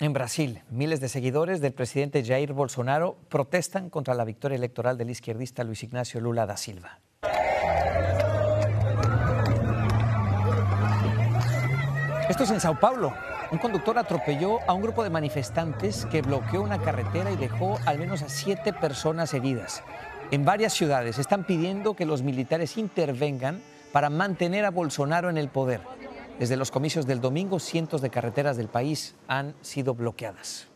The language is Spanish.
En Brasil, miles de seguidores del presidente Jair Bolsonaro protestan contra la victoria electoral del izquierdista Luis Ignacio Lula da Silva. Esto es en Sao Paulo. Un conductor atropelló a un grupo de manifestantes que bloqueó una carretera y dejó al menos a siete personas heridas. En varias ciudades están pidiendo que los militares intervengan para mantener a Bolsonaro en el poder. Desde los comicios del domingo, cientos de carreteras del país han sido bloqueadas.